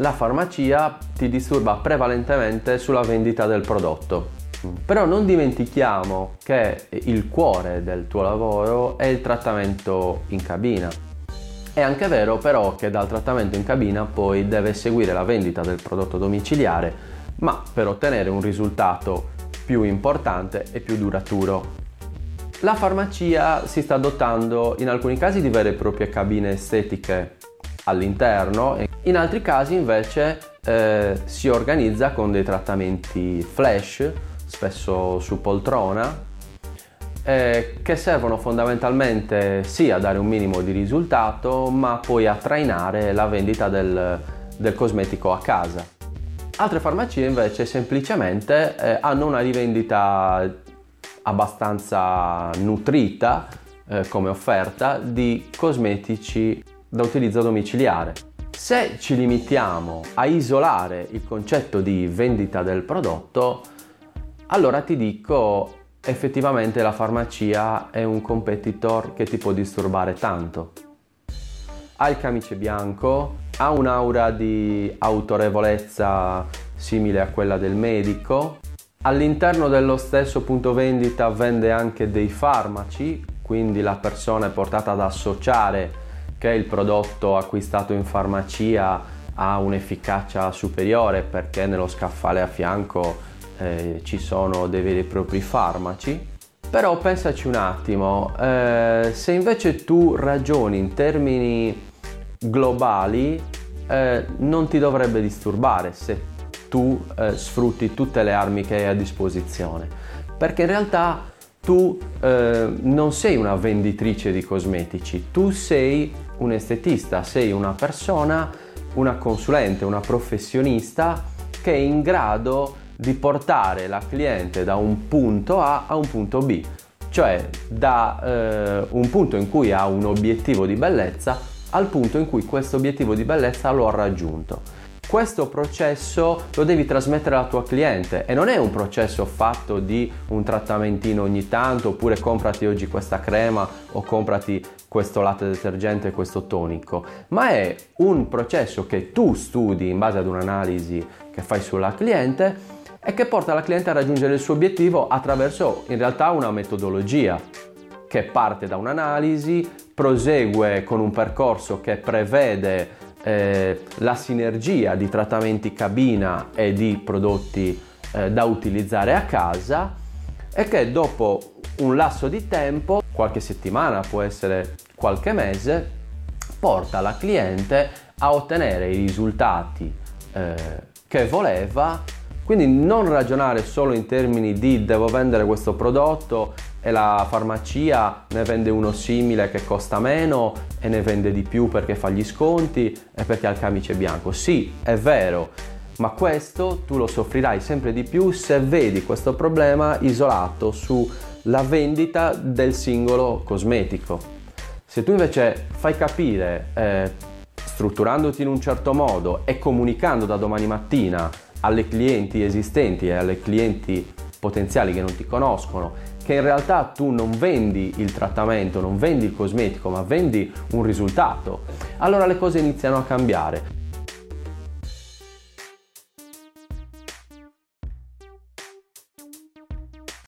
la farmacia ti disturba prevalentemente sulla vendita del prodotto. Però non dimentichiamo che il cuore del tuo lavoro è il trattamento in cabina. È anche vero però che dal trattamento in cabina poi deve seguire la vendita del prodotto domiciliare, ma per ottenere un risultato più importante e più duraturo. La farmacia si sta dotando in alcuni casi di vere e proprie cabine estetiche all'interno, in altri casi invece eh, si organizza con dei trattamenti flash, spesso su poltrona, eh, che servono fondamentalmente sì a dare un minimo di risultato, ma poi a trainare la vendita del, del cosmetico a casa. Altre farmacie invece semplicemente eh, hanno una rivendita abbastanza nutrita eh, come offerta di cosmetici da utilizzo domiciliare. Se ci limitiamo a isolare il concetto di vendita del prodotto, allora ti dico effettivamente la farmacia è un competitor che ti può disturbare tanto. Ha il camice bianco, ha un'aura di autorevolezza simile a quella del medico. All'interno dello stesso punto vendita vende anche dei farmaci, quindi la persona è portata ad associare che il prodotto acquistato in farmacia ha un'efficacia superiore perché nello scaffale a fianco eh, ci sono dei veri e propri farmaci. Però pensaci un attimo, eh, se invece tu ragioni in termini globali, eh, non ti dovrebbe disturbare se tu eh, sfrutti tutte le armi che hai a disposizione, perché in realtà tu eh, non sei una venditrice di cosmetici, tu sei un estetista, sei una persona, una consulente, una professionista che è in grado di portare la cliente da un punto A a un punto B, cioè da eh, un punto in cui ha un obiettivo di bellezza al punto in cui questo obiettivo di bellezza lo ha raggiunto. Questo processo lo devi trasmettere al tuo cliente e non è un processo fatto di un trattamentino ogni tanto oppure comprati oggi questa crema o comprati questo latte detergente e questo tonico, ma è un processo che tu studi in base ad un'analisi che fai sulla cliente e che porta la cliente a raggiungere il suo obiettivo attraverso in realtà una metodologia che parte da un'analisi, prosegue con un percorso che prevede eh, la sinergia di trattamenti cabina e di prodotti eh, da utilizzare a casa e che dopo un lasso di tempo, qualche settimana, può essere qualche mese, porta la cliente a ottenere i risultati eh, che voleva. Quindi non ragionare solo in termini di devo vendere questo prodotto e la farmacia ne vende uno simile che costa meno e ne vende di più perché fa gli sconti e perché ha il camice bianco. Sì, è vero, ma questo tu lo soffrirai sempre di più se vedi questo problema isolato sulla vendita del singolo cosmetico. Se tu invece fai capire, eh, strutturandoti in un certo modo e comunicando da domani mattina alle clienti esistenti e alle clienti potenziali che non ti conoscono, che in realtà tu non vendi il trattamento, non vendi il cosmetico, ma vendi un risultato, allora le cose iniziano a cambiare.